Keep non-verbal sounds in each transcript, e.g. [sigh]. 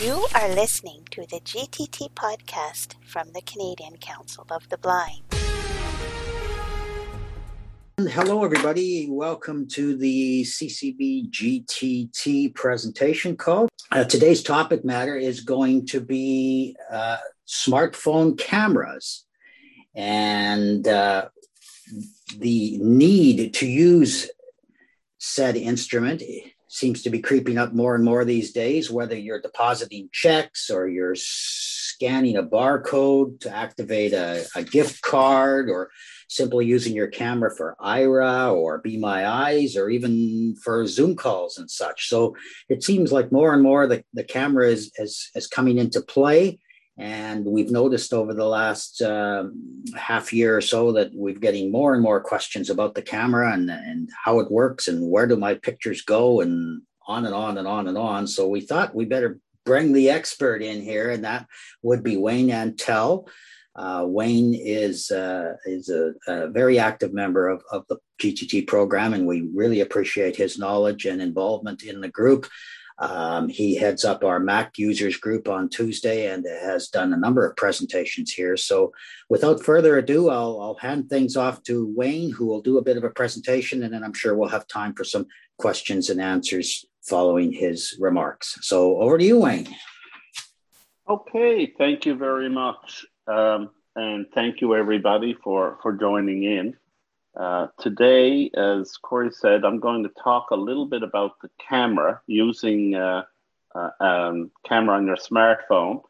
You are listening to the GTT podcast from the Canadian Council of the Blind. Hello, everybody. Welcome to the CCB GTT presentation call. Uh, today's topic matter is going to be uh, smartphone cameras and uh, the need to use said instrument seems to be creeping up more and more these days, whether you're depositing checks or you're scanning a barcode to activate a, a gift card or simply using your camera for Aira or Be My Eyes or even for Zoom calls and such. So it seems like more and more the, the camera is, is, is coming into play. And we've noticed over the last um, half year or so that we're getting more and more questions about the camera and, and how it works and where do my pictures go and on and on and on and on. So we thought we better bring the expert in here, and that would be Wayne Antle. Uh, Wayne is uh, is a, a, very active member of, of the GTT program, and we really appreciate his knowledge and involvement in the group. Um, he heads up our Mac users group on Tuesday and has done a number of presentations here. So, without further ado, I'll, I'll hand things off to Wayne, who will do a bit of a presentation, and then I'm sure we'll have time for some questions and answers following his remarks. So, over to you, Wayne. Okay, thank you very much. Um, and thank you, everybody, for, for joining in. Uh, today, as Corey said, I'm going to talk a little bit about the camera using uh, uh, um, camera on your smartphone.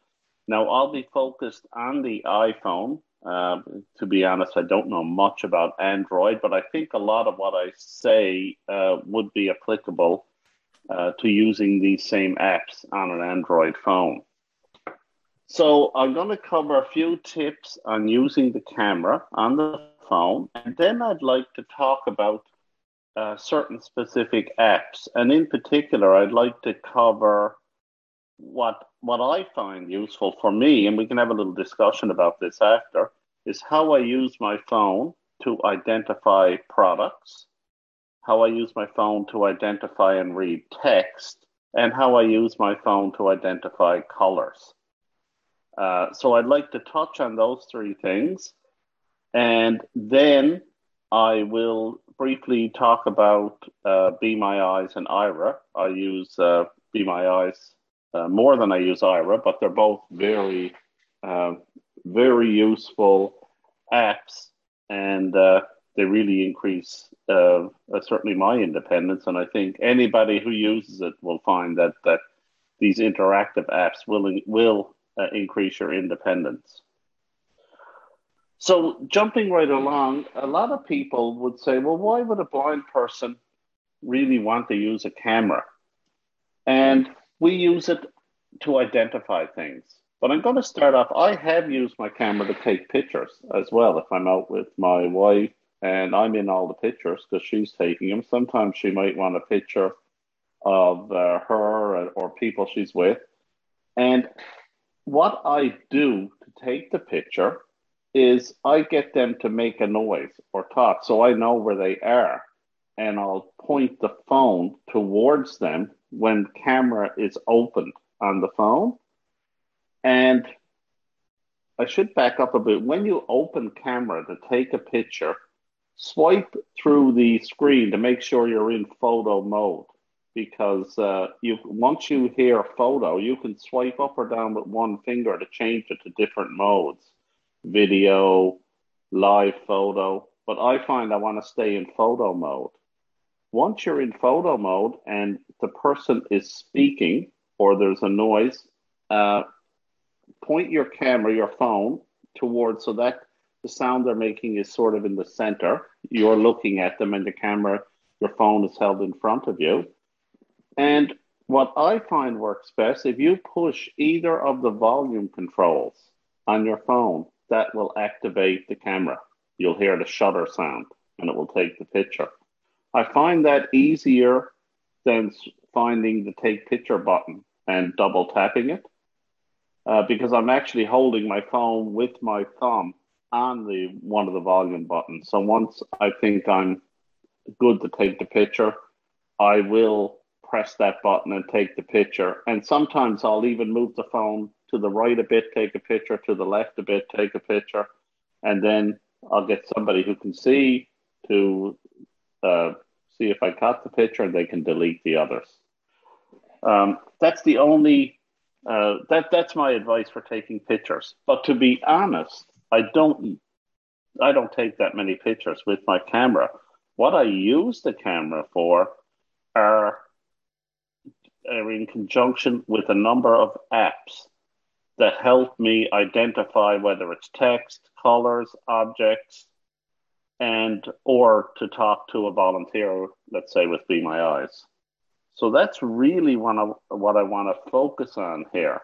Now, I'll be focused on the iPhone. Uh, to be honest, I don't know much about Android, but I think a lot of what I say uh, would be applicable to using these same apps on an Android phone. So, I'm going to cover a few tips on using the camera on the phone. And then I'd like to talk about uh, certain specific apps. And in particular, I'd like to cover what what I find useful for me, and we can have a little discussion about this after, is how I use my phone to identify products, how I use my phone to identify and read text, and how I use my phone to identify colors. Uh, so I'd like to touch on those three things. And then I will briefly talk about uh, Be My Eyes and Aira. I use uh, Be My Eyes uh, more than I use Aira, but they're both very, uh, very useful apps, and uh, they really increase uh, certainly my independence. And I think anybody who uses it will find that that these interactive apps will will increase your independence. So, jumping right along, a lot of people would say, well, why would a blind person really want to use a camera? And we use it to identify things. But I'm going to start off. I have used my camera to take pictures as well. If I'm out with my wife and I'm in all the pictures because she's taking them, sometimes she might want a picture of uh, her or people she's with. And what I do to take the picture is I get them to make a noise or talk so I know where they are. And I'll point the phone towards them when camera is opened on the phone. And I should back up a bit. When you open camera to take a picture, swipe through the screen to make sure you're in photo mode because uh, you once you hear photo, you can swipe up or down with one finger to change it to different modes video, live photo, but I find I want to stay in photo mode. Once you're in photo mode and the person is speaking or there's a noise, uh, point your camera, your phone, towards so that the sound they're making is sort of in the center. You're looking at them, and the camera, your phone is held in front of you. And what I find works best if you push either of the volume controls on your phone that will activate the camera. You'll hear the shutter sound and it will take the picture. I find that easier than finding the take picture button and double tapping it uh, because I'm actually holding my phone with my thumb on the one of the volume buttons. So once I think I'm good to take the picture, I will press that button and take the picture. And sometimes I'll even move the phone to the right a bit, take a picture, to the left a bit, take a picture. And then I'll get somebody who can see to uh, see if I caught the picture and they can delete the others. Um, that's the only, uh, that, that's my advice for taking pictures. But to be honest, I don't, I don't take that many pictures with my camera. What I use the camera for are, are in conjunction with a number of apps that help me identify whether it's text, colors, objects, and or to talk to a volunteer, let's say with Be My Eyes. So that's really one of what I want to focus on here.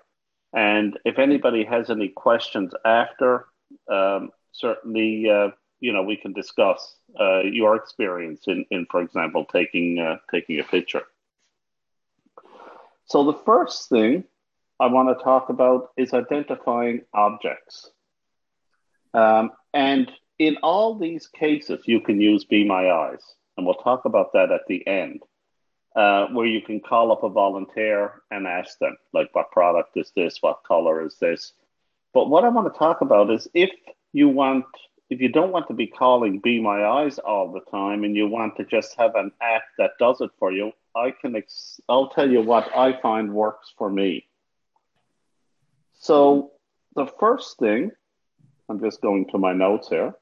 And if anybody has any questions after, um, certainly uh, you know we can discuss uh, your experience in, in, for example, taking uh, taking a picture. So the first thing I want to talk about is identifying objects. Um, and in all these cases, you can use Be My Eyes, and we'll talk about that at the end, uh, where you can call up a volunteer and ask them, like, what product is this? What color is this? But what I want to talk about is if you want, if you don't want to be calling Be My Eyes all the time, and you want to just have an app that does it for you, I can. Ex- I'll tell you what I find works for me. So the first thing, I'm just going to my notes here.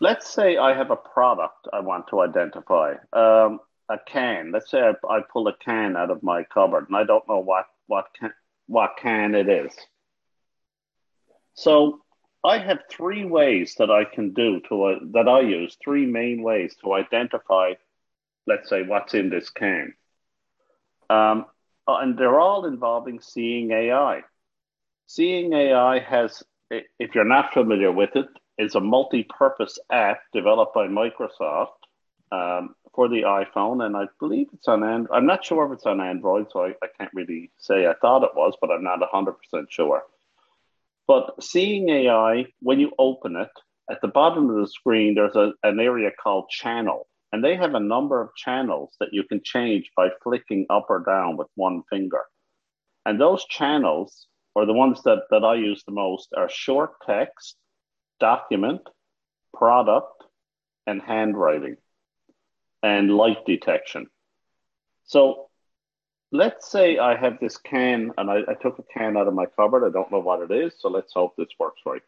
let's say I have a product I want to identify, um, a can. Let's say I, I, pull a can out of my cupboard and I don't know what what can, what can it is. So I have three ways that I can do to uh, that I use three main ways to identify, let's say, what's in this can. Um, and they're all involving seeing AI. Seeing AI has, if you're not familiar with it, is a multi-purpose app developed by Microsoft um, for the iPhone, and I believe it's on Android. I'm not sure if it's on Android, so I, I can't really say. I thought it was, but I'm not 100% sure. But seeing AI, when you open it, at the bottom of the screen, there's a, an area called channel. And they have a number of channels that you can change by flicking up or down with one finger. And those channels, or the ones that, that I use the most, are short text, document, product, and handwriting, and light detection. So let's say I have this can and I, I, took a can out of my cupboard. I don't know what it is, so let's hope this works right.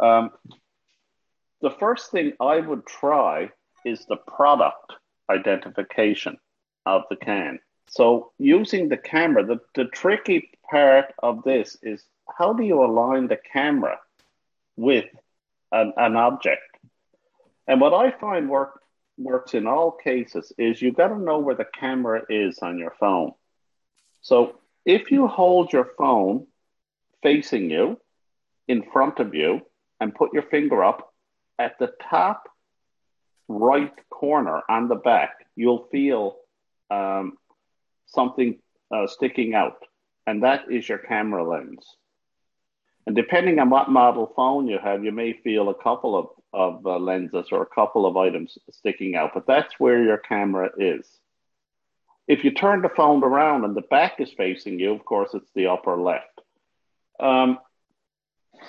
Um, the first thing I would try is the product identification of the can. So using the camera, the, the tricky part of this is how do you align the camera with an, an object. And what I find work, works in all cases is you got to know where the camera is on your phone. So if you hold your phone facing you in front of you and put your finger up at the top right corner on the back, you'll feel um, something uh, sticking out, and that is your camera lens. And depending on what model phone you have, you may feel a couple of, of uh, lenses or a couple of items sticking out, but that's where your camera is. If you turn the phone around and the back is facing you, of course, it's the upper left. Um,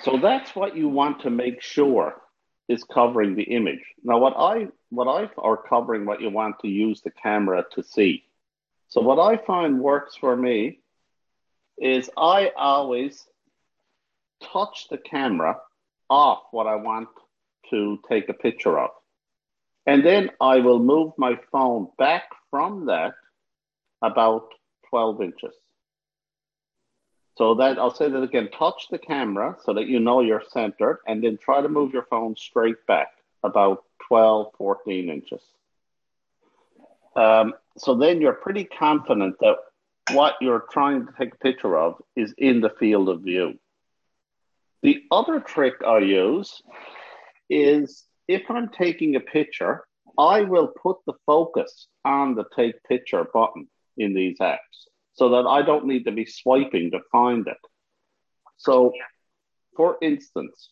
so that's what you want to make sure is covering the image. Now, what I what I are covering what you want to use the camera to see. So what I find works for me is I always touch the camera off what I want to take a picture of. And then I will move my phone back from that about 12 inches. So that I'll say that again, touch the camera so that you know you're centered and then try to move your phone straight back about 12, 14 inches. Um, so then you're pretty confident that what you're trying to take a picture of is in the field of view. The other trick I use is if I'm taking a picture, I will put the focus on the take picture button in these apps so that I don't need to be swiping to find it. So, for instance,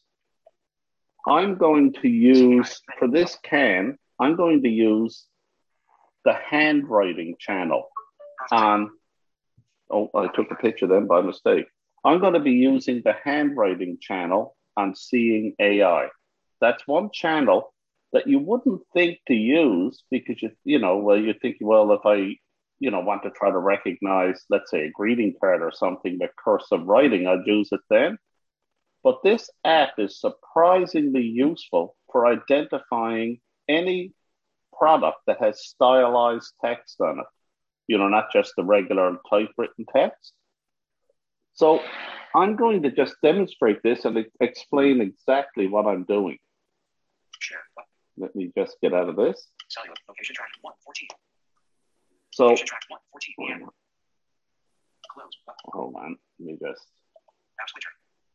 I'm going to use for this can, I'm going to use the handwriting channel on. Oh, I took a picture then by mistake. I'm going to be using the handwriting channel on Seeing AI. That's one channel that you wouldn't think to use because you you know well you think well if I you know want to try to recognize let's say a greeting card or something with cursive writing I'd use it then. But this app is surprisingly useful for identifying any product that has stylized text on it. You know, not just the regular typewritten text. So I'm going to just demonstrate this and explain exactly what I'm doing. Share. Let me just get out of this. Cellular location track 114. So, location track 114 Close. Hold on. Let me just. App switcher.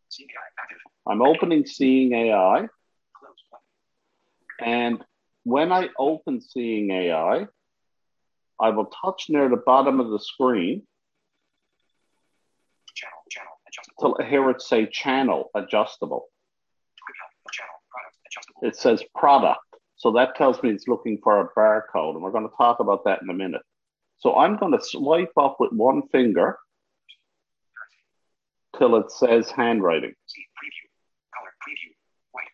Seeing AI active. I'm opening Seeing AI. Close. And when I open Seeing AI, I will touch near the bottom of the screen. Channel, channel, adjustable. To hear it say channel adjustable. Channel, product, adjustable. It says product. So that tells me it's looking for a barcode, and we're going to talk about that in a minute. So I'm going to swipe up with one finger till it says handwriting. Preview, color, preview, white,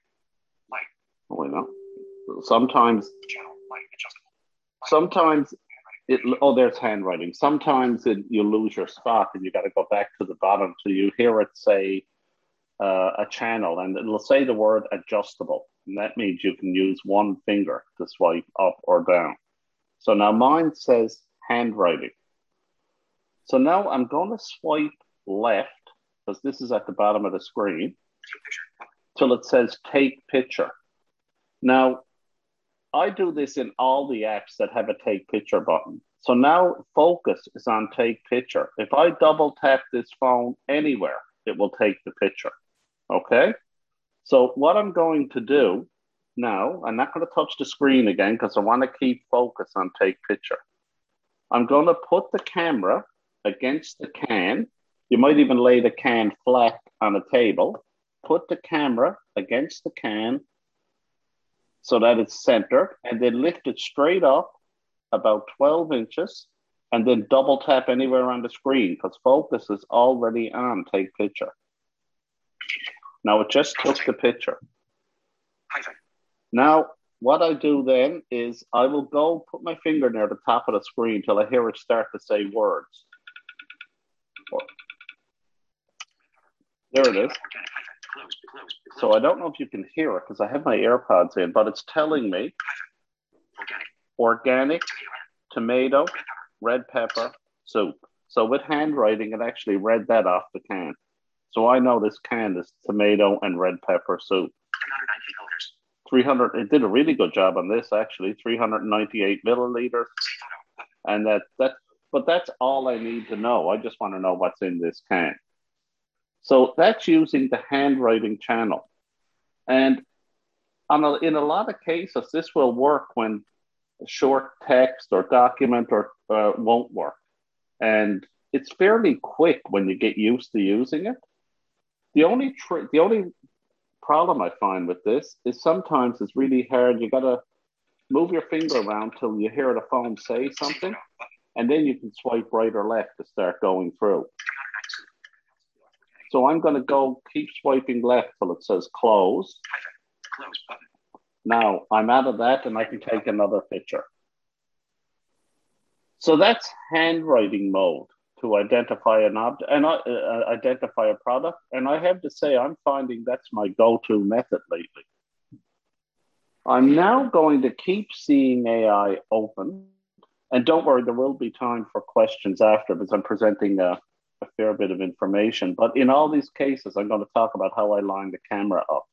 light. Oh, no. Sometimes, sometimes it, oh, there's handwriting. Sometimes it, you lose your spot and you got to go back to the bottom till you hear it say uh, a channel and it'll say the word adjustable. And that means you can use one finger to swipe up or down. So now mine says handwriting. So now I'm going to swipe left because this is at the bottom of the screen till it says take picture. Now, I do this in all the apps that have a take picture button. So now focus is on take picture. If I double tap this phone anywhere, it will take the picture. Okay. So what I'm going to do now, I'm not going to touch the screen again because I want to keep focus on take picture. I'm going to put the camera against the can. You might even lay the can flat on a table. Put the camera against the can so that it's centered and then lift it straight up about 12 inches and then double tap anywhere on the screen because focus is already on take picture. Now it just took the picture. Now, what I do then is I will go put my finger near the top of the screen till I hear it start to say words. There it is. So I don't know if you can hear it because I have my AirPods in, but it's telling me organic, tomato, red pepper, soup. So with handwriting, it actually read that off the can. So I know this can is tomato and red pepper soup. 300, it did a really good job on this actually, 398 milliliters. And that, that, but that's all I need to know. I just want to know what's in this can. So that's using the handwriting channel. And on a, in a lot of cases, this will work when short text or document or uh, won't work. And it's fairly quick when you get used to using it. The only tr- the only problem I find with this is sometimes it's really hard. You gotta move your finger around till you hear the phone say something, and then you can swipe right or left to start going through. So I'm going to go keep swiping left till it says close. Now I'm out of that and I can take another picture. So that's handwriting mode to identify an object and uh, uh, identify a product. And I have to say, I'm finding that's my go-to method lately. I'm now going to keep seeing AI open. And don't worry, there will be time for questions after because I'm presenting a, a fair bit of information. But in all these cases, I'm going to talk about how I line the camera up.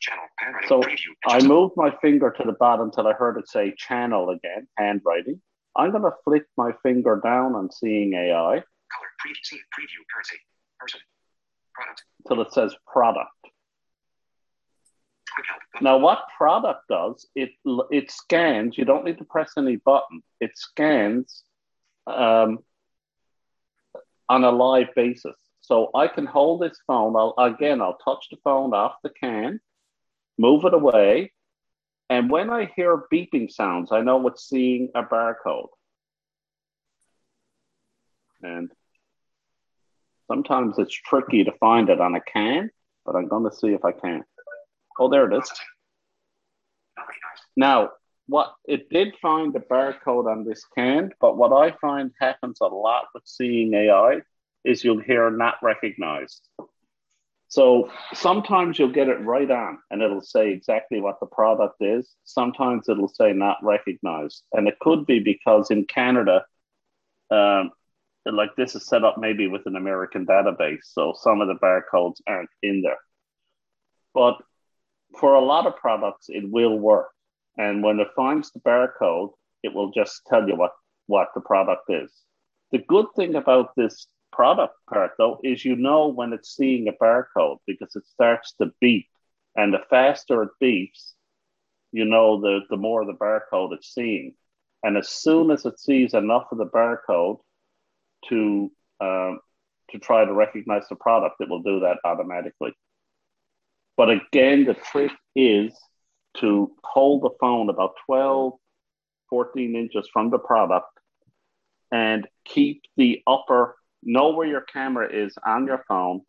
Channel, so I moved my finger to the bottom until I heard it say channel again, handwriting. I'm going to flick my finger down on seeing AI. Color, preview, preview, currency, person, product. Until it says product. Now, what product does, it, it scans, you don't need to press any button, it scans um, on a live basis. So I can hold this phone, I'll, again, I'll touch the phone off the can, move it away, And when I hear beeping sounds, I know it's seeing a barcode. And sometimes it's tricky to find it on a can, but I'm going to see if I can. Oh, there it is. Now, what it did find the barcode on this can, but what I find happens a lot with seeing AI is you'll hear not recognized. So sometimes you'll get it right on and it'll say exactly what the product is. Sometimes it'll say not recognized. And it could be because in Canada, um, like this is set up maybe with an American database. So some of the barcodes aren't in there. But for a lot of products, it will work. And when it finds the barcode, it will just tell you what, what the product is. The good thing about this product part though is you know when it's seeing a barcode because it starts to beep. And the faster it beeps you know the the more the barcode it's seeing. And as soon as it sees enough of the barcode to um, to try to recognize the product it will do that automatically. But again the trick is to hold the phone about 12 14 inches from the product and keep the upper know where your camera is on your phone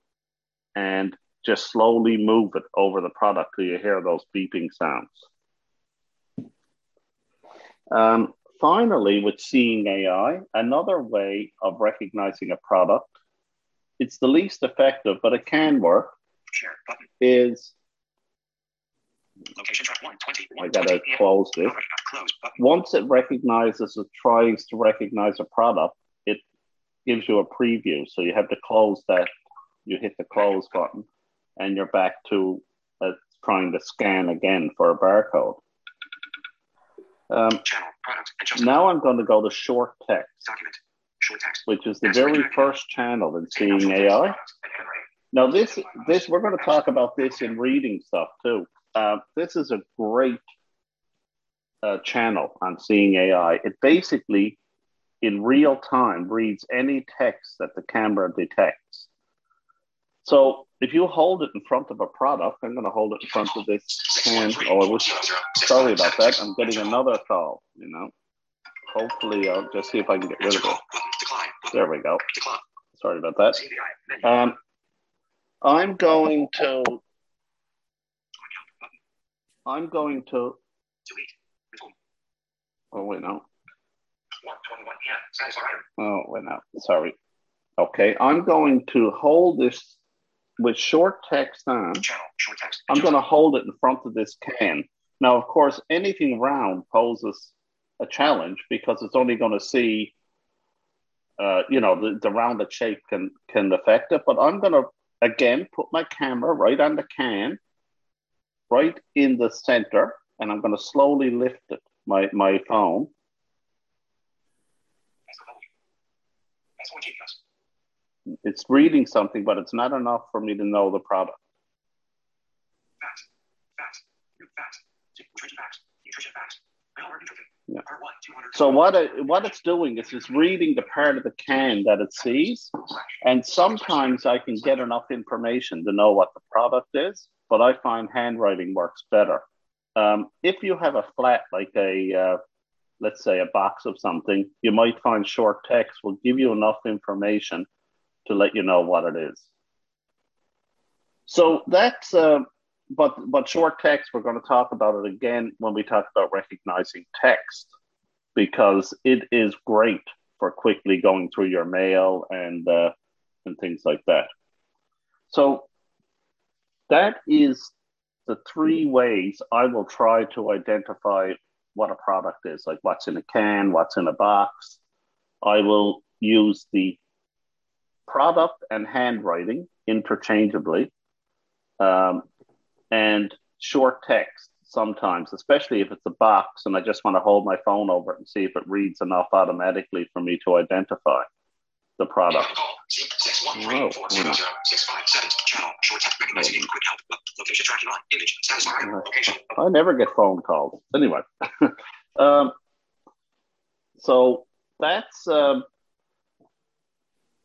and just slowly move it over the product till you hear those beeping sounds. Um, finally, with seeing AI, another way of recognizing a product, it's the least effective, but it can work, Share button. is Location track 120. I gotta close this. Close. Once it recognizes, or tries to recognize a product, gives you a preview. So you have to close that. You hit the close button, and you're back to uh, trying to scan again for a barcode. Um, Channel. Product. Now I'm going to go to short text, Document. Short text. which is the very first channel in seeing AI. Now this this we're going to talk about this in reading stuff too. Uh, this is a great uh, channel on seeing AI. It basically in real time reads any text that the camera detects. So if you hold it in front of a product, I'm going to hold it in front of this can. Oh, I sorry about that. I'm getting another call. You know, hopefully I'll just see if I can get rid of it. There we go. Sorry about that. Um, I'm going to. I'm going to. Oh wait, no. 121 p.m. Satisfied. Oh wait, no. Sorry. Okay, I'm going to hold this with short text on. Channel. Short text. I'm going to hold it in front of this can. Now, of course, anything round poses a challenge because it's only going to see, uh, you know, the, the rounded shape can can affect it. But I'm going to again put my camera right on the can, right in the center, and I'm going to slowly lift it, my my phone, That's the volume. That's one GPS. it's reading something, but it's not enough for me to know the product. Facts. Facts. New facts. Nutrition facts. Nutrition facts. Malware nutrition. Yeah. Part one. 200. So what it, what it's doing is it's reading the part of the can that it sees, and sometimes I can get enough information to know what the product is, but I find handwriting works better. Um, if you have a flat like a uh, let's say a box of something, you might find short text will give you enough information to let you know what it is. So that's uh, but but short text we're going to talk about it again when we talk about recognizing text because it is great for quickly going through your mail and uh, and things like that. So that is the three ways I will try to identify what a product is, like what's in a can, what's in a box. I will use the product and handwriting interchangeably, um, and short text sometimes, especially if it's a box and I just want to hold my phone over it and see if it reads enough automatically for me to identify the product. Call. C six one Whoa. three four zero zero six five seven. Channel. Short text. Recognizing quick help. Lo- Location tracking on. Image. Uh-huh. Location. I never get phone calls. Anyway, [laughs] um, so that's um,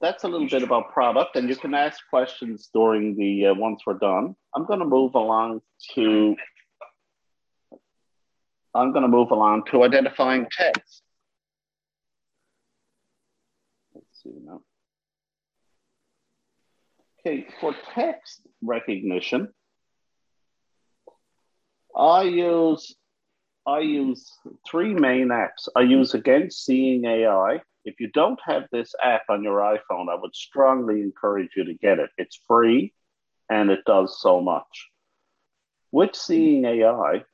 that's a little bit about product, and you can ask questions during the uh, once we're done. I'm going to move along to I'm going to move along to identifying text. Let's see now. Okay, for text recognition, I use I use three main apps. I use again Seeing AI. If you don't have this app on your iPhone, I would strongly encourage you to get it. It's free and it does so much. With Seeing AI,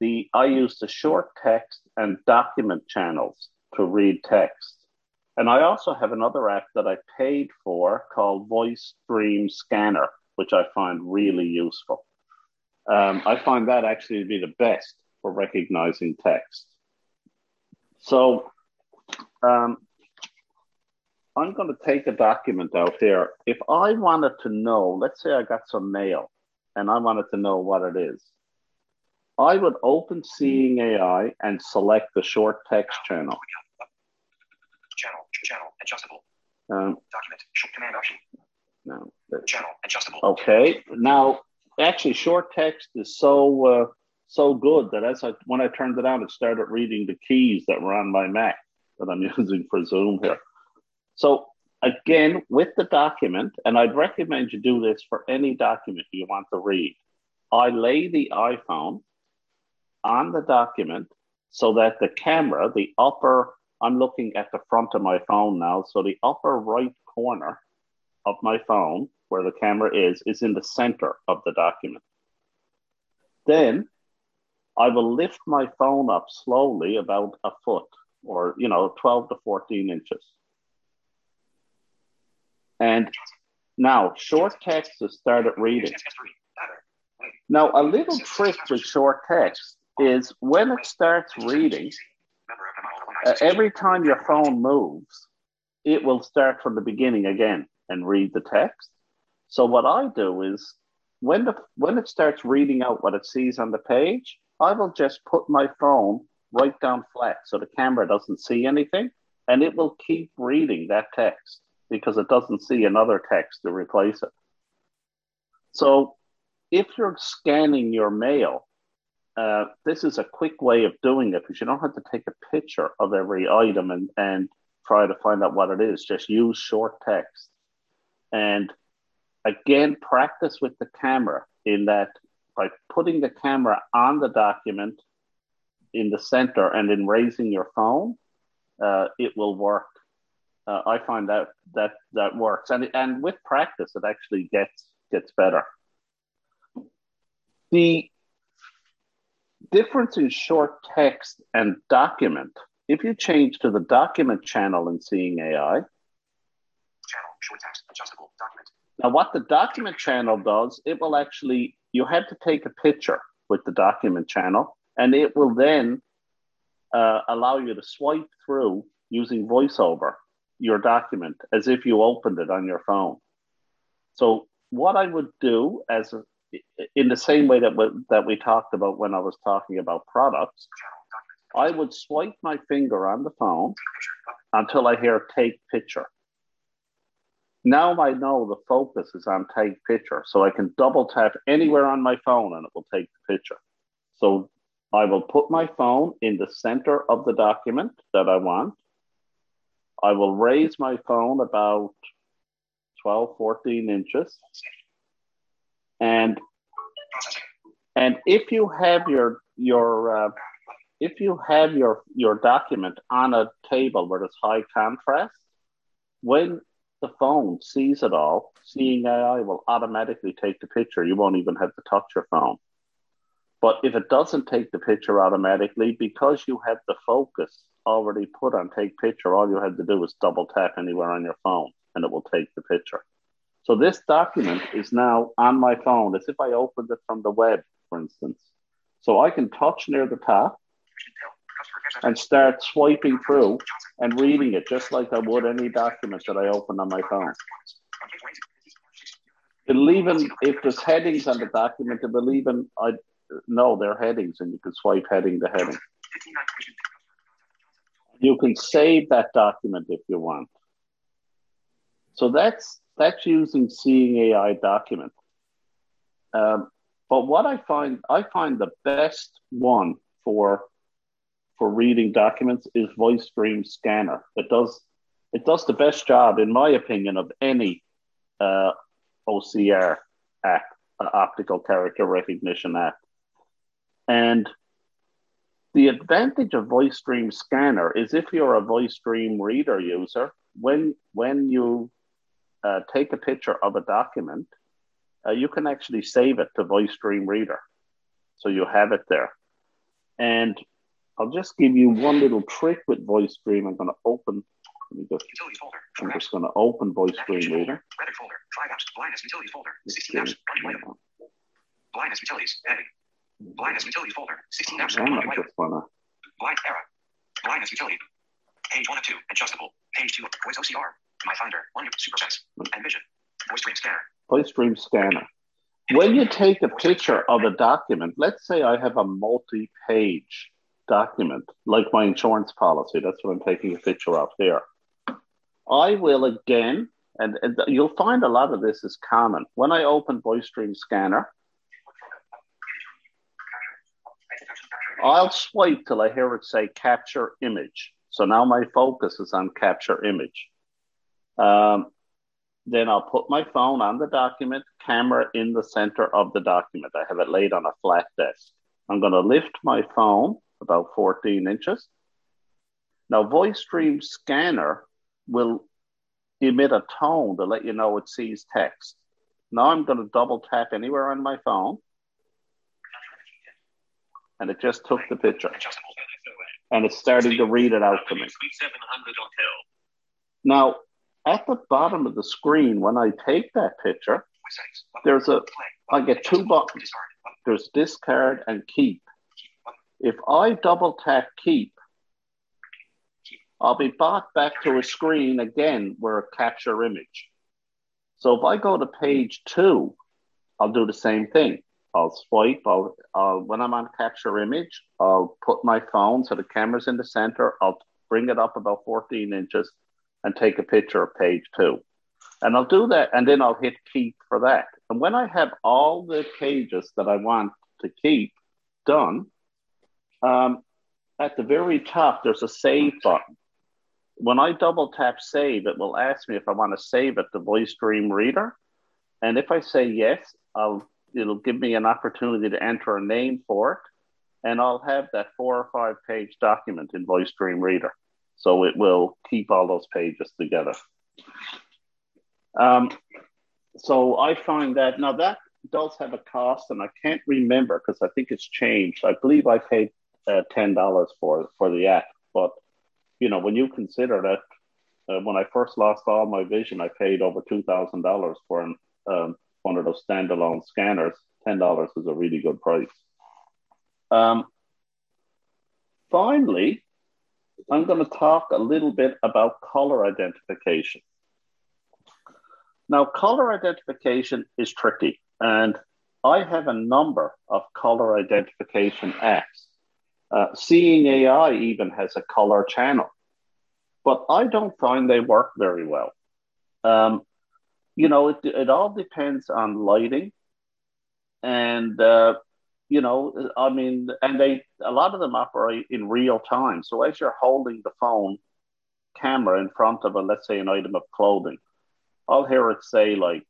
the I use the short text and document channels to read text. And I also have another app that I paid for called Voice Dream Scanner, which I find really useful. Um, I find that actually to be the best for recognizing text. So um, I'm going to take a document out here. If I wanted to know, let's say I got some mail and I wanted to know what it is, I would open Seeing AI and select the short text channel. Channel, channel, adjustable. Um, Document, short command option. no, Channel, adjustable. Okay. Now, actually, short text is so uh, so good that as I when I turned it on, it started reading the keys that were on my Mac that I'm [laughs] using for Zoom here. So again, with the document, and I'd recommend you do this for any document you want to read. I lay the iPhone on the document so that the camera, the upper, I'm looking at the front of my phone now, so the upper right corner of my phone, where the camera is, is in the center of the document. Then I will lift my phone up slowly about a foot or, you know, 12 to 14 inches. And now short text has started reading. S3. Ladder. Wait. Now, a little trick with short text is when it starts reading, uh, every time your phone moves, it will start from the beginning again and read the text. So what I do is when the when it starts reading out what it sees on the page, I will just put my phone right down flat so the camera doesn't see anything, and it will keep reading that text because it doesn't see another text to replace it. So if you're scanning your mail, uh, this is a quick way of doing it because you don't have to take a picture of every item and, and try to find out what it is. Just use short text. And again, practice with the camera in that by putting the camera on the document in the center and then raising your phone, uh, it will work. Uh, I find that that that works, and and with practice, it actually gets gets better. The difference in short text and document, if you change to the document channel in Seeing AI, Channel, short text, adjustable, document. Now what the document channel does, it will actually, you have to take a picture with the document channel, and it will then uh, allow you to swipe through using VoiceOver your document as if you opened it on your phone. So what I would do as a, in the same way that we, that we talked about when I was talking about products, I would swipe my finger on the phone until I hear take picture. Now I know the focus is on take picture, so I can double tap anywhere on my phone and it will take the picture. So I will put my phone in the center of the document that I want. I will raise my phone about 12, 14 inches. And and if you have your your uh, if you have your your document on a table where there's high contrast, when the phone sees it all, seeing AI will automatically take the picture. You won't even have to touch your phone. But if it doesn't take the picture automatically, because you have the focus already put on take picture, all you have to do is double tap anywhere on your phone and it will take the picture. So this document is now on my phone as if I opened it from the web, for instance. So I can touch near the top And start swiping through and reading it just like I would any document that I open on my phone. It'll even, if there's headings on the document, it will even, I know they're headings and you can swipe heading to heading. You can save that document if you want. So that's that's using Seeing AI document. Um, but what I find, I find the best one for for reading documents is Voice VoiceStream Scanner. It does it does the best job, in my opinion, of any uh, OCR app, uh, optical character recognition app. And the advantage of Voice VoiceStream Scanner is if you're a Voice VoiceStream reader user, when when you uh, take a picture of a document, uh, you can actually save it to Voice VoiceStream Reader, so you have it there. And I'll just give you one little trick with Voice Dream. I'm going to open. Let me just, Utilities folder. I'm just going to open Voice Dream folder. Reader. Folder. Drive apps. Blindness utilities folder. 16 apps. Item. Blindness utilities. Heading. Blindness utilities folder. 16 apps. And item. want to Blind era. Blindness utility. Page one of two. Adjustable. Page two. Voice OCR. My Finder. One. Supersense. And Vision. Voice Dream Scanner. Voice Dream Scanner. When you take a picture of a document, let's say I have a multi page document, like my insurance policy, that's what I'm taking a picture of here. I will again, and, and you'll find a lot of this is common. When I open Voice Dream Scanner, I'll swipe till I hear it say capture image. So now my focus is on capture image. Um, then I'll put my phone on the document, camera in the center of the document. I have it laid on a flat desk. I'm going to lift my phone about 14 inches. Now, Voice Dream Scanner will emit a tone to let you know it sees text. Now I'm going to double tap anywhere on my phone, and it just took the picture, and it's starting to read it out to me. Suite 700 on Now, at the bottom of the screen, when I take that picture, Voice there's a, I get two buttons. There's discard and keep. If I double tap keep, Keep. I'll be brought back to a screen again where a capture image. So if I go to page two, I'll do the same thing. I'll swipe. I'll, I'll when I'm on capture image, I'll put my phone so the camera's in the center. I'll bring it up about 14 inches and take a picture of page two. And I'll do that, and then I'll hit keep for that. And when I have all the pages that I want to keep done, um, at the very top, there's a save button. When I double tap save, it will ask me if I want to save it to Voice Dream Reader. And if I say yes, I'll, it'll give me an opportunity to enter a name for it. And I'll have that four or five page document in Voice Dream Reader. So it will keep all those pages together. Um, so I find that now that does have a cost, and I can't remember because I think it's changed. I believe I paid uh, ten dollars for for the app, but you know when you consider that uh, when I first lost all my vision, I paid over two thousand dollars for an, um, one of those standalone scanners. Ten dollars is a really good price. Um, finally, I'm going to talk a little bit about color identification. Now, color identification is tricky, and I have a number of color identification apps. Uh, Seeing AI even has a color channel, but I don't find they work very well. Um, you know, it, it all depends on lighting, and uh, you know, I mean, and they a lot of them operate in real time. So as you're holding the phone camera in front of a let's say an item of clothing, I'll hear it say like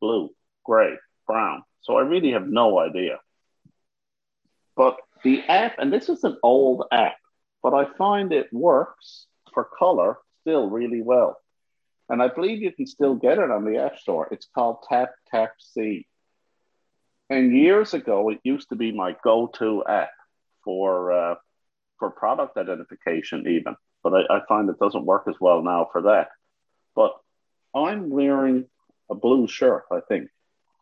blue, gray, brown. So I really have no idea. But the app, and this is an old app, but I find it works for color still really well. And I believe you can still get it on the App Store. It's called Tap Tap See. And years ago, it used to be my go-to app for uh, for product identification, even. But I, I find it doesn't work as well now for that. But I'm wearing a blue shirt, I think.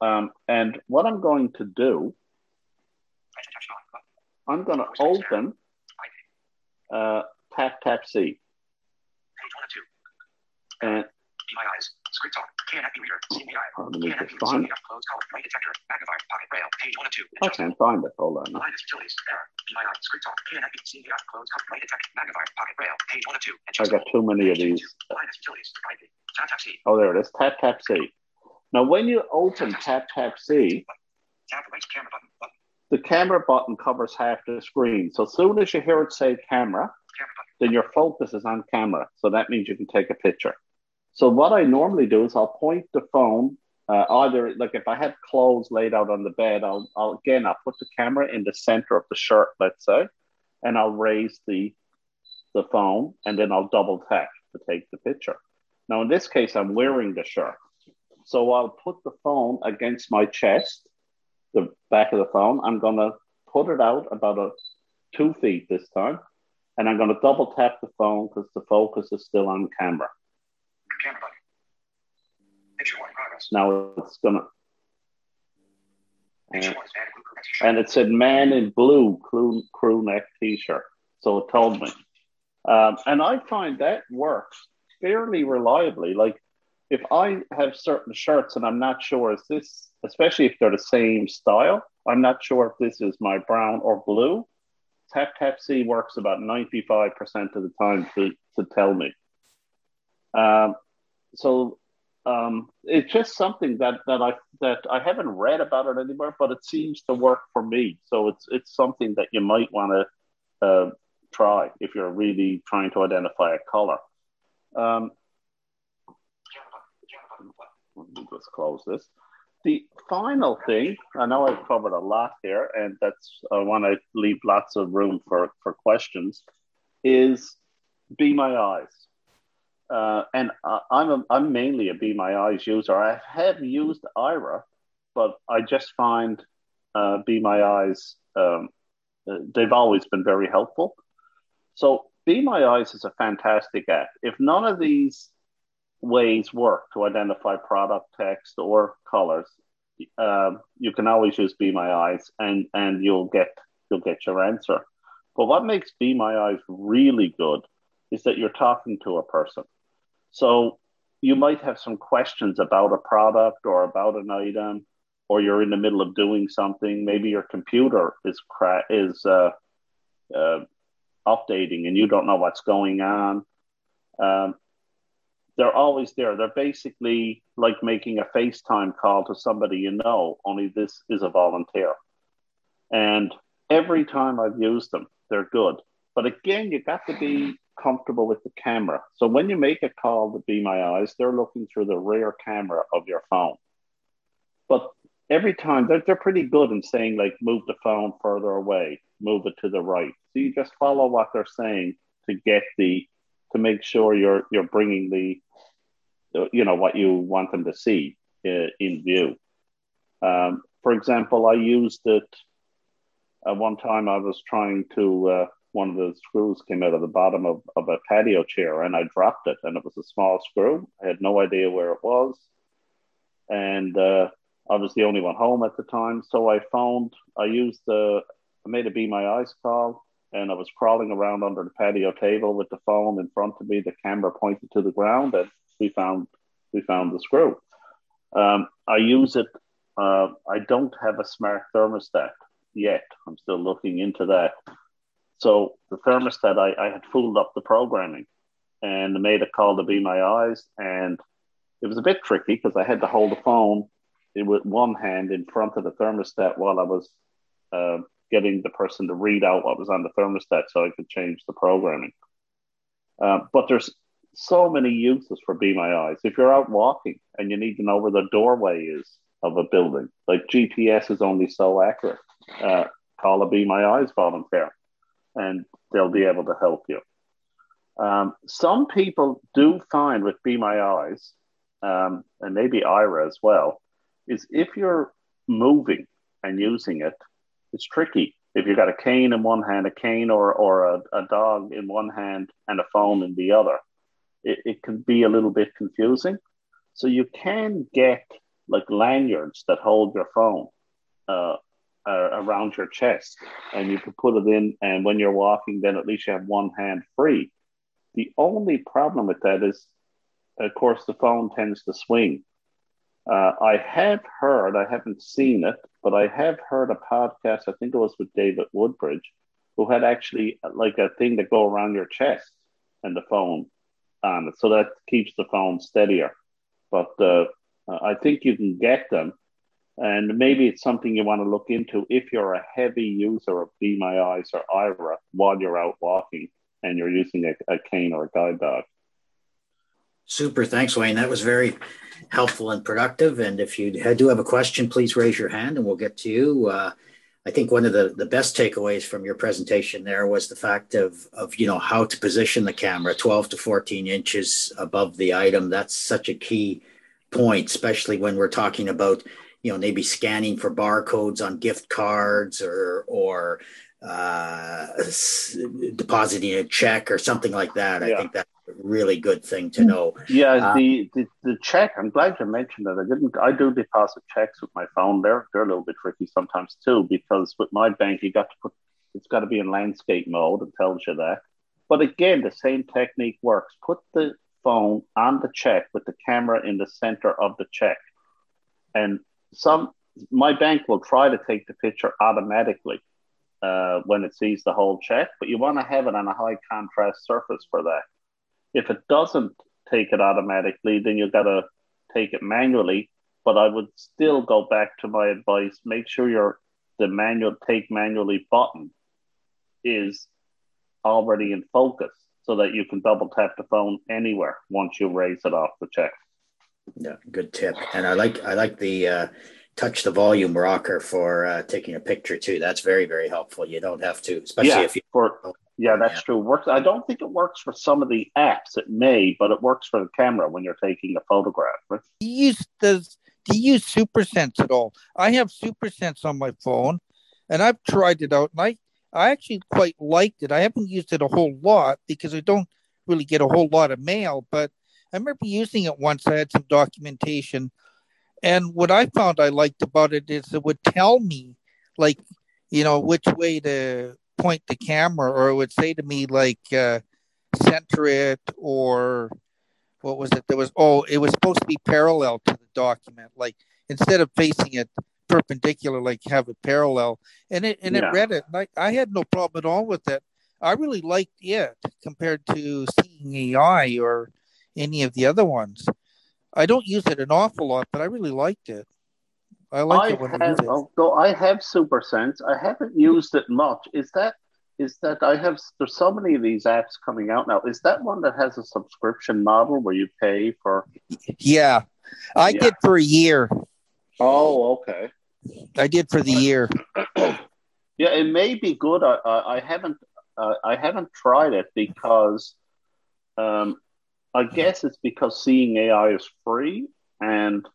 Um, and what I'm going to do. I'm going to open uh, Tap Tap See. Page one of two. And my eyes. ScripTalk. KNFB reader. CBI. hold on, let me KNFB. just find it. CBI. Closed color. Light detector. Magnifier. Pocket braille. Page one of two. I can't find it. Hold on. Blindness utilities. Error. Eyes. ScripTalk. KNFB. CBI. Closed color. Light detector. Magnifier. Pocket braille. Page one of two. I got too many of these. Blindness utilities. Tap Tap See. Oh, there it is. Tap Tap See. Now, when you open Tap Tap See, Tap the right camera button. Button. The camera button covers half the screen. So as soon as you hear it say camera, then your focus is on camera. So that means you can take a picture. So what I normally do is I'll point the phone uh, either like if I had clothes laid out on the bed, I'll, I'll again I'll put the camera in the center of the shirt, let's say, and I'll raise the the phone and then I'll double tap to take the picture. Now in this case, I'm wearing the shirt, so I'll put the phone against my chest, the back of the phone. I'm gonna put it out about a two feet this time, and I'm gonna double tap the phone because the focus is still on camera. Camera button. Picture one progress. Now it's gonna. And, one is man in blue crew neck t-shirt. and it said man in blue crew, crew neck t-shirt. So it told me. Um, and I find that works fairly reliably. Like if I have certain shirts and I'm not sure is this, especially if they're the same style, I'm not sure if this is my brown or blue. Tap Tap See works about 95% of the time to, to tell me. Um, so um, it's just something that, that I that I haven't read about it anywhere, but it seems to work for me. So it's it's something that you might want to uh, try if you're really trying to identify a color. Um, button. What? let me just close this. The final thing, I know I've covered a lot here, and that's I want to leave lots of room for for questions. Is Be My Eyes, uh, and I, I'm a, I'm mainly a Be My Eyes user. I have used Aira, but I just find uh, Be My Eyes. Um, they've always been very helpful. So Be My Eyes is a fantastic app. If none of these ways work to identify product text or colors, um, you can always use Be My Eyes, and and you'll get you'll get your answer. But what makes Be My Eyes really good is that you're talking to a person. So you might have some questions about a product or about an item, or you're in the middle of doing something. Maybe your computer is cra- is uh, uh, updating and you don't know what's going on. Um, they're always there. They're basically like making a FaceTime call to somebody you know, only this is a volunteer. And every time I've used them, they're good. But again, you got to be comfortable with the camera. So when you make a call to Be My Eyes, they're looking through the rear camera of your phone. But every time they're, they're pretty good in saying, like, move the phone further away, move it to the right. So you just follow what they're saying to get the, to make sure you're, you're bringing the, you know, what you want them to see uh, in view. Um, for example, I used it at one time I was trying to, uh, one of the screws came out of the bottom of, of a patio chair and I dropped it and it was a small screw. I had no idea where it was. And uh, I was the only one home at the time. So I phoned, I used the, I made a Be My Eyes call and I was crawling around under the patio table with the phone in front of me, the camera pointed to the ground and we found, we found the screw. Um, I use it, uh, I don't have a smart thermostat yet. I'm still looking into that. So the thermostat, I, I had fooled up the programming and made a call to Be My Eyes. And it was a bit tricky because I had to hold the phone with one hand in front of the thermostat while I was uh, getting the person to read out what was on the thermostat so I could change the programming. Uh, but there's so many uses for Be My Eyes. If you're out walking and you need to know where the doorway is of a building, like GPS is only so accurate, uh, call a Be My Eyes volunteer and they'll be able to help you. Um, some people do find with Be My Eyes, um, and maybe Aira as well, is if you're moving and using it, it's tricky. If you've got a cane in one hand, a cane or, or a, a dog in one hand, and a phone in the other, it, it can be a little bit confusing. So you can get like lanyards that hold your phone uh, uh, around your chest, and you can put it in. And when you're walking, then at least you have one hand free. The only problem with that is, of course, the phone tends to swing. Uh, I have heard, I haven't seen it, but I have heard a podcast. I think it was with David Woodbridge, who had actually like a thing that go around your chest and the phone on it, so that keeps the phone steadier. But uh, I think you can get them And maybe it's something you want to look into if you're a heavy user of Be My Eyes or Aira while you're out walking and you're using a, a cane or a guide dog. Super. Thanks, Wayne. That was very helpful and productive. And if you do have a question, please raise your hand and we'll get to you. Uh, I think one of the, the best takeaways from your presentation there was the fact of, of, you know, how to position the camera 12 to 14 inches above the item. That's such a key point, especially when we're talking about you know maybe scanning for barcodes on gift cards or or uh, depositing a check or something like that. Yeah. I think that's a really good thing to know. Yeah, uh, the, the the check. I'm glad you mentioned that. I didn't. I do deposit checks with my phone. They're they're a little bit tricky sometimes too because with my bank you got to put it's got to be in landscape mode. It tells you that. But again, the same technique works. Put the phone on the check with the camera in the center of the check, and some my bank will try to take the picture automatically uh, when it sees the whole check, but you want to have it on a high contrast surface for that. If it doesn't take it automatically, then you've got to take it manually. But I would still go back to my advice: make sure your the manual take manually button is already in focus, so that you can double tap the phone anywhere once you raise it off the check. Yeah, good tip. And I like I like the uh, touch the volume rocker for uh, taking a picture too. That's very very helpful. You don't have to, especially yeah, if you. For, yeah, that's yeah. true. Works. I don't think it works for some of the apps. It may, but it works for the camera when you're taking a photograph. Right? Do you use does do you use SuperSense at all? I have SuperSense on my phone, and I've tried it out, and I I actually quite liked it. I haven't used it a whole lot because I don't really get a whole lot of mail, but I remember using it once. I had some documentation, and what I found I liked about it is it would tell me, like, you know, which way to point the camera, or it would say to me like, uh, center it, or what was it? There was oh, it was supposed to be parallel to the document, like instead of facing it perpendicular, like have it parallel, and it and yeah. it read it. Like I had no problem at all with it. I really liked it compared to seeing AI or any of the other ones. I don't use it an awful lot, but I really liked it. I like I it when have, I use it. Although I have SuperSense, I haven't used it much. Is that is that I have there's so many of these apps coming out now. Is that one that has a subscription model where you pay for? Yeah, I yeah. did for a year. Oh, okay. I did for the year. [clears throat] yeah, it may be good. I I, I haven't uh, I haven't tried it because um, I guess it's because seeing AI is free, and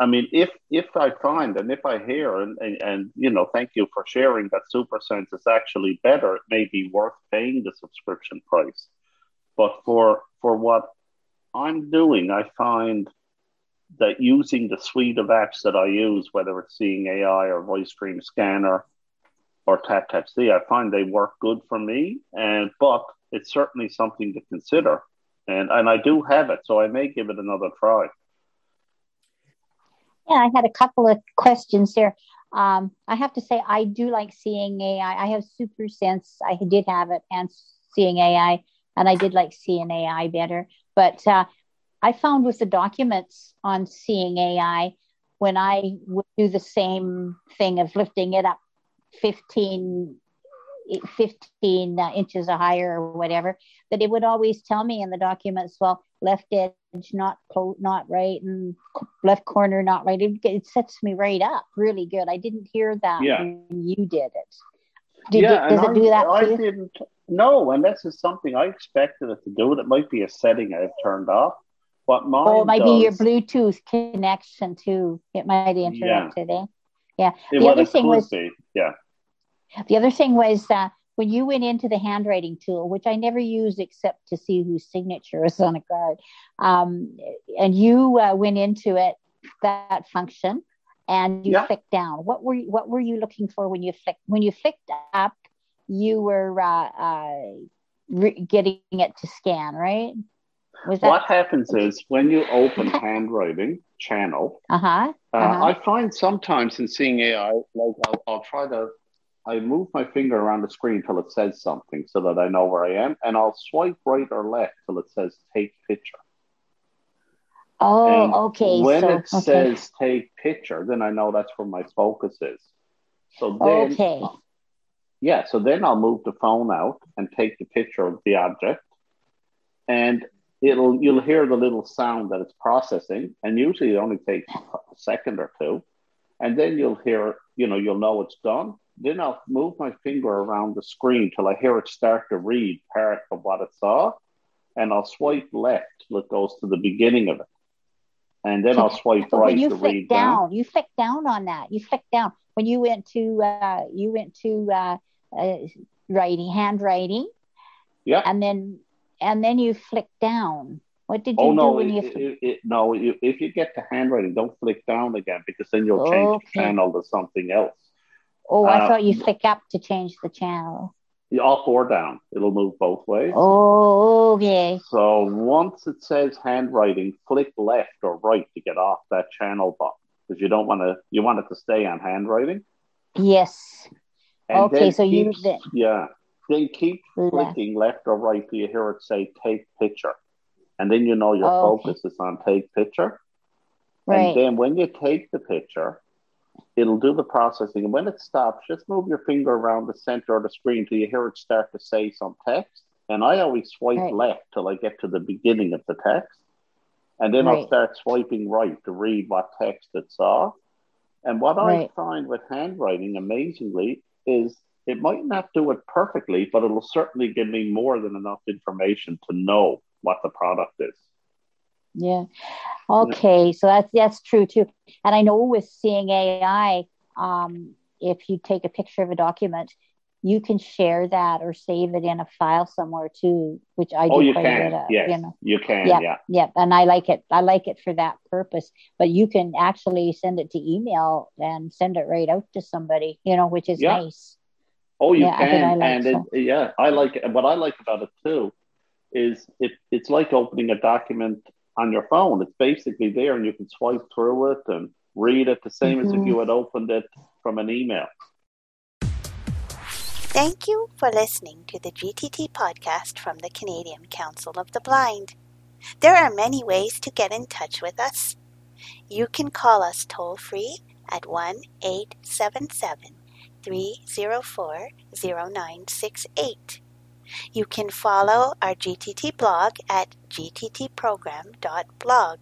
I mean, if if I find and if I hear and, and, and you know, thank you for sharing that SuperSense is actually better, it may be worth paying the subscription price. But for for what I'm doing, I find that using the suite of apps that I use, whether it's Seeing AI or Voice Dream Scanner or Tap Tap See, I find they work good for me. And but it's certainly something to consider and and I do have it, so I may give it another try. Yeah, I had a couple of questions there. Um, I have to say, I do like seeing AI. I have SuperSense. I did have it and seeing AI, and I did like seeing AI better. But uh, I found with the documents on seeing AI, when I would do the same thing of lifting it up 15 15 uh, inches or higher or whatever, that it would always tell me in the documents, well, left edge not not right and left corner not right. It, it, sets me right up really good. I didn't hear that yeah. when you did it. Did yeah, it, does it do that? I too? didn't. No, and this is something I expected it to do. It might be a setting I've turned off. But mine oh, it might does, be your Bluetooth connection too. It might interrupt yeah. it. Eh? Yeah. The other thing was, be. yeah. The other thing was uh, when you went into the handwriting tool, which I never used except to see whose signature is on a card, um, and you uh, went into it that function and you yeah. flicked down. What were you, what were you looking for when you flicked when you flicked up? You were uh, uh re- getting it to scan, right? That- what happens is when you open [laughs] handwriting channel, uh-huh, uh, uh-huh. I find sometimes in seeing AI, like I'll, I'll try to I move my finger around the screen till it says something so that I know where I am, and I'll swipe right or left till it says take picture. Oh, And okay. When so, it okay. says take picture, then I know that's where my focus is. So then, okay. yeah, so then I'll move the phone out and take the picture of the object, and it'll you'll hear the little sound that it's processing, and usually it only takes a second or two, and then you'll hear, you know, you'll know it's done. Then I'll move my finger around the screen till I hear it start to read part of what it saw, and I'll swipe left till it goes to the beginning of it, and then I'll swipe But right when you to read down, down. you flick down on that. You flick down when you went to uh, you went to uh, uh, writing, handwriting, Yeah. and then and then you flick down. What did you Oh do no! when It, you? it, it, no, if you get to handwriting, don't flick down again because then you'll change Okay. the channel to something else. Oh, I uh, thought you flick up to change the channel. You Up or down, it'll move both ways. Oh, okay. So once it says handwriting, flick left or right to get off that channel button because you don't want to. You want it to stay on handwriting. Yes. And Okay, so you then yeah. Then keep left. flicking left or right till you hear it say take picture, and then you know your Okay. focus is on take picture. Right. And then when you take the picture, it'll do the processing. And when it stops, just move your finger around the center of the screen till you hear it start to say some text. And I always swipe Right. left till I get to the beginning of the text. And then I'll start swiping right to read what text it saw. And what I find with handwriting, amazingly, is it might not do it perfectly, but it'll certainly give me more than enough information to know what the product is. Yeah. Okay, so that's that's true too. And I know with seeing AI, um, if you take a picture of a document, you can share that or save it in a file somewhere too, which I do oh, you quite a can. bit of. yes, You know. you can. Yeah. yeah. Yep, and I like it. I like it for that purpose. But you can actually send it to email and send it right out to somebody, you know, which is Yeah. nice. Oh, you Yeah, I can, I like and so. it, yeah, I like it. What I like about it too is it. It's like opening a document on your phone. It's basically there, and you can swipe through it and read it the same as if Mhm. you had opened it from an email. Thank you for listening to the GTT podcast from the Canadian Council of the Blind. There are many ways to get in touch with us. You can call us toll free at 1 877 304 0968. You can follow our GTT blog at gttprogram.blog.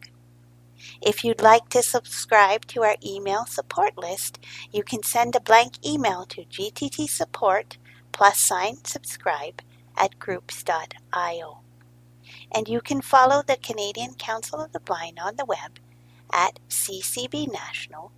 If you'd like to subscribe to our email support list, you can send a blank email to gttsupport plus sign subscribe at groups.io. And you can follow the Canadian Council of the Blind on the web at ccbnational.ca.